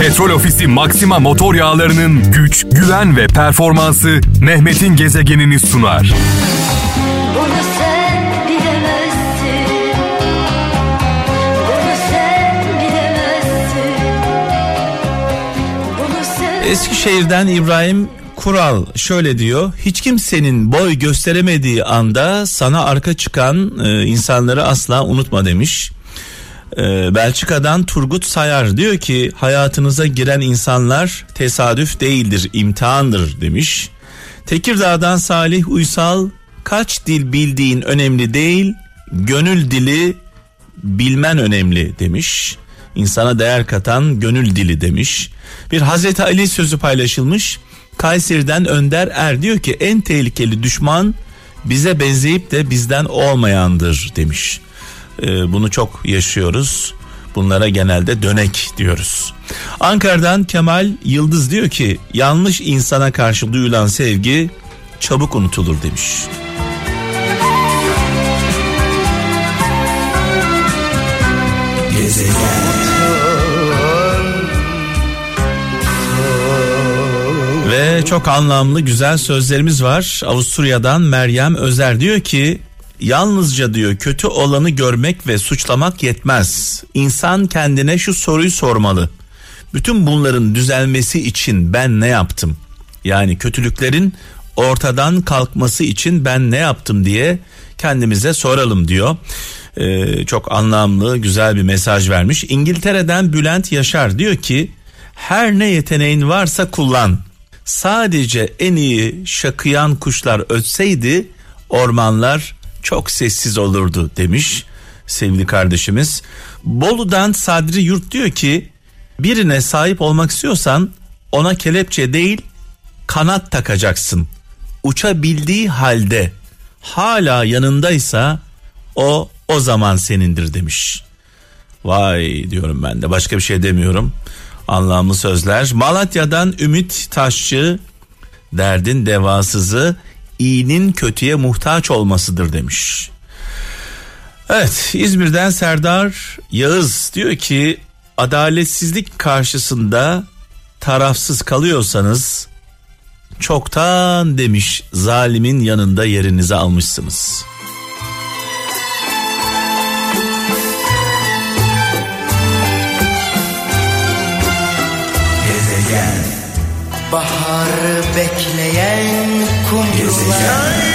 Petrol Ofisi Maxima motor yağlarının güç, güven ve performansı Mehmet'in gezegenini sunar. Eskişehir'den İbrahim Kural şöyle diyor. Hiç kimsenin boy gösteremediği anda sana arka çıkan e, insanları asla unutma demiş. E, Belçika'dan Turgut Sayar diyor ki hayatınıza giren insanlar tesadüf değildir imtihandır demiş. Tekirdağ'dan Salih Uysal kaç dil bildiğin önemli değil gönül dili bilmen önemli demiş. İnsana değer katan gönül dili demiş. Bir Hazreti Ali sözü paylaşılmış. Kayseri'den Önder Er diyor ki en tehlikeli düşman bize benzeyip de bizden olmayandır demiş. Ee, bunu çok yaşıyoruz. Bunlara genelde dönek diyoruz. Ankara'dan Kemal Yıldız diyor ki yanlış insana karşı duyulan sevgi çabuk unutulur demiş. Ve çok anlamlı güzel sözlerimiz var. Avusturya'dan Meryem Özer diyor ki yalnızca diyor kötü olanı görmek ve suçlamak yetmez. İnsan kendine şu soruyu sormalı. Bütün bunların düzelmesi için ben ne yaptım? Yani kötülüklerin ortadan kalkması için ben ne yaptım diye kendimize soralım diyor. Ee, çok anlamlı güzel bir mesaj vermiş. İngiltere'den Bülent Yaşar diyor ki her ne yeteneğin varsa kullan. Sadece en iyi şakıyan kuşlar ötseydi ormanlar çok sessiz olurdu demiş sevgili kardeşimiz. Bolu'dan Sadri Yurt diyor ki birine sahip olmak istiyorsan ona kelepçe değil kanat takacaksın. Uçabildiği halde hala yanındaysa o o zaman senindir demiş. Vay diyorum ben de başka bir şey demiyorum. Anlamlı sözler. Malatya'dan Ümit Taşçı derdin devasızı iyinin kötüye muhtaç olmasıdır demiş. Evet İzmir'den Serdar Yağız diyor ki adaletsizlik karşısında tarafsız kalıyorsanız çoktan demiş zalimin yanında yerinizi almışsınız. Bekleyen kumrular.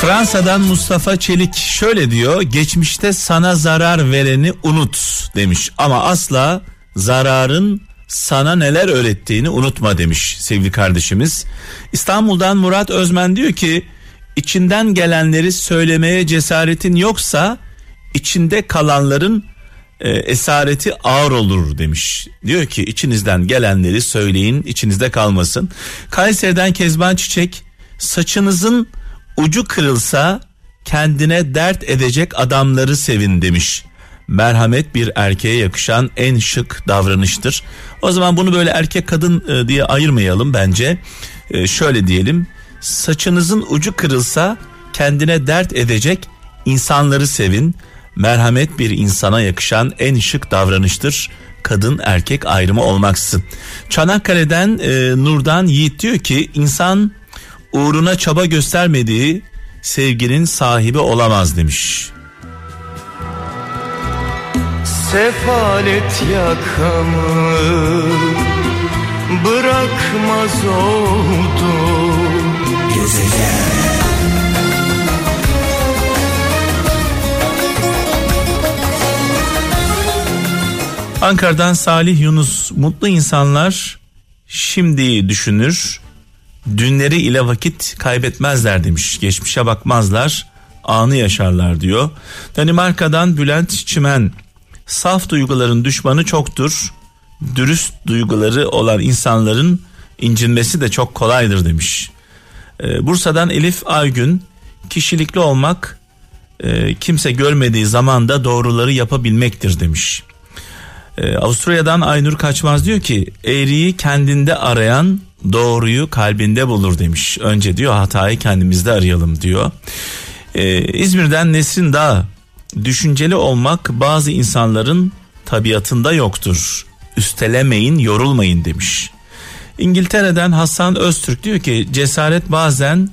Fransa'dan Mustafa Çelik şöyle diyor geçmişte sana zarar vereni unut demiş. Ama asla zararın sana neler öğrettiğini unutma demiş sevgili kardeşimiz. İstanbul'dan Murat Özmen diyor ki içinden gelenleri söylemeye cesaretin yoksa içinde kalanların e, esareti ağır olur demiş. Diyor ki içinizden gelenleri söyleyin içinizde kalmasın. Kayseri'den Kezban Çiçek saçınızın ucu kırılsa kendine dert edecek adamları sevin demiş. Merhamet bir erkeğe yakışan en şık davranıştır. O zaman bunu böyle erkek kadın e, diye ayırmayalım bence. E, şöyle diyelim. Saçınızın ucu kırılsa kendine dert edecek insanları sevin. Merhamet bir insana yakışan en şık davranıştır. Kadın erkek ayrımı olmaksızın. Çanakkale'den e, Nurdan Yiğit diyor ki insan uğruna çaba göstermediği sevginin sahibi olamaz demiş. Sefalet yakamı bırakmaz oldu Gezegen. Ankara'dan Salih Yunus mutlu insanlar şimdi düşünür. Dünleri ile vakit kaybetmezler demiş. Geçmişe bakmazlar anı yaşarlar diyor. Danimarka'dan Bülent Çimen. Saf duyguların düşmanı çoktur. Dürüst duyguları olan insanların incinmesi de çok kolaydır demiş Ee, Bursa'dan Elif Aygün kişilikli olmak e, kimse görmediği zamanda doğruları yapabilmektir demiş ee, Avusturya'dan Aynur Kaçmaz diyor ki eğriyi kendinde arayan doğruyu kalbinde bulur demiş. Önce diyor hatayı kendimizde arayalım diyor. Ee, İzmir'den Nesrin Dağ düşünceli olmak bazı insanların tabiatında yoktur. Üstelemeyin yorulmayın demiş. İngiltere'den Hasan Öztürk diyor ki cesaret bazen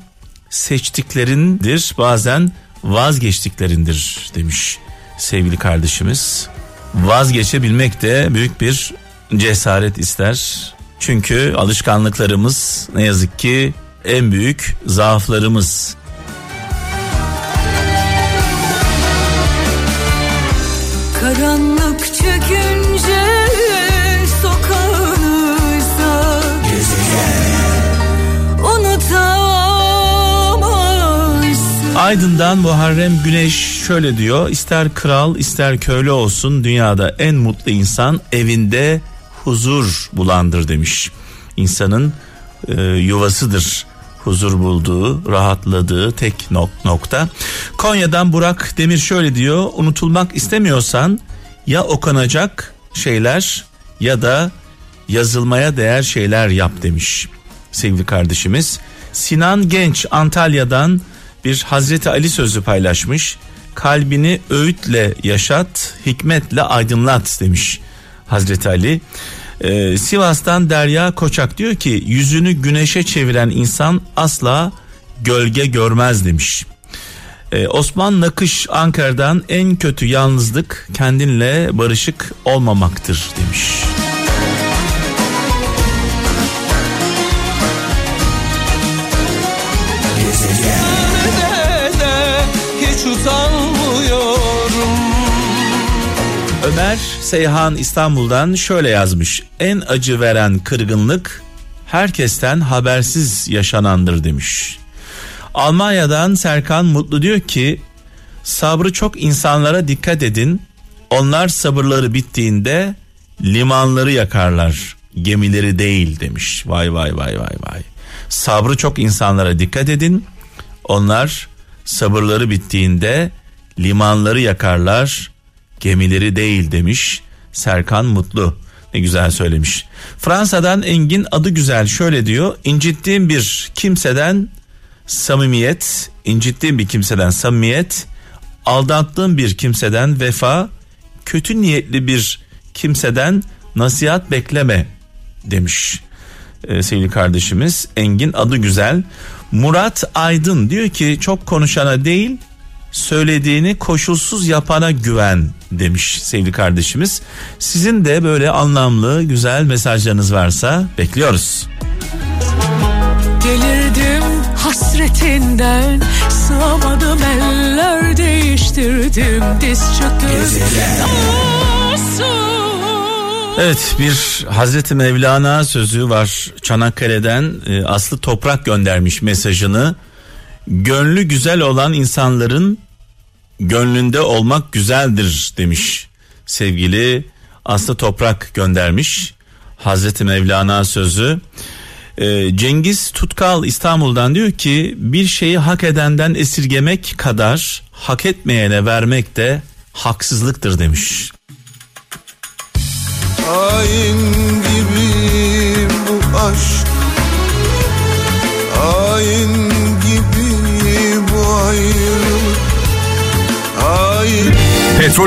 seçtiklerindir bazen vazgeçtiklerindir demiş sevgili kardeşimiz. Vazgeçebilmek de büyük bir cesaret ister. Çünkü alışkanlıklarımız ne yazık ki en büyük zaaflarımız. Karanlık çökünce Aydın'dan Muharrem Güneş şöyle diyor. İster kral ister köylü olsun dünyada en mutlu insan evinde huzur bulandır demiş. İnsanın e, yuvasıdır huzur bulduğu, rahatladığı tek nok- nokta. Konya'dan Burak Demir şöyle diyor. Unutulmak istemiyorsan ya okunacak şeyler ya da yazılmaya değer şeyler yap demiş sevgili kardeşimiz. Sinan Genç Antalya'dan bir Hazreti Ali sözü paylaşmış. Kalbini öğütle yaşat, hikmetle aydınlat demiş Hazreti Ali. Ee, Sivas'tan Derya Koçak diyor ki yüzünü güneşe çeviren insan asla gölge görmez demiş. Ee, Osman Nakış Ankara'dan en kötü yalnızlık kendinle barışık olmamaktır demiş. Ömer Seyhan İstanbul'dan şöyle yazmış. En acı veren kırgınlık herkesten habersiz yaşanandır demiş. Almanya'dan Serkan Mutlu diyor ki sabrı çok insanlara dikkat edin. Onlar sabırları bittiğinde limanları yakarlar gemileri değil demiş. Vay vay vay vay vay. Sabrı çok insanlara dikkat edin. Onlar sabırları bittiğinde limanları yakarlar gemileri değil demiş Serkan Mutlu. Ne güzel söylemiş. Fransa'dan Engin adı güzel şöyle diyor. İncittiğim bir kimseden samimiyet, incittiğim bir kimseden samimiyet, aldattığım bir kimseden vefa, kötü niyetli bir kimseden nasihat bekleme demiş ee, sevgili kardeşimiz Engin adı güzel. Murat Aydın diyor ki çok konuşana değil söylediğini koşulsuz yapana güven demiş sevgili kardeşimiz. Sizin de böyle anlamlı güzel mesajlarınız varsa bekliyoruz. Delirdim hasretinden Sığamadım eller değiştirdim Diz çöküp Evet bir Hazreti Mevlana sözü var Çanakkale'den e, Aslı Toprak göndermiş mesajını. Gönlü güzel olan insanların gönlünde olmak güzeldir demiş sevgili Aslı Toprak göndermiş Hazreti Mevlana sözü. E, Cengiz Tutkal İstanbul'dan diyor ki bir şeyi hak edenden esirgemek kadar hak etmeyene vermek de haksızlıktır demiş. Hain gibi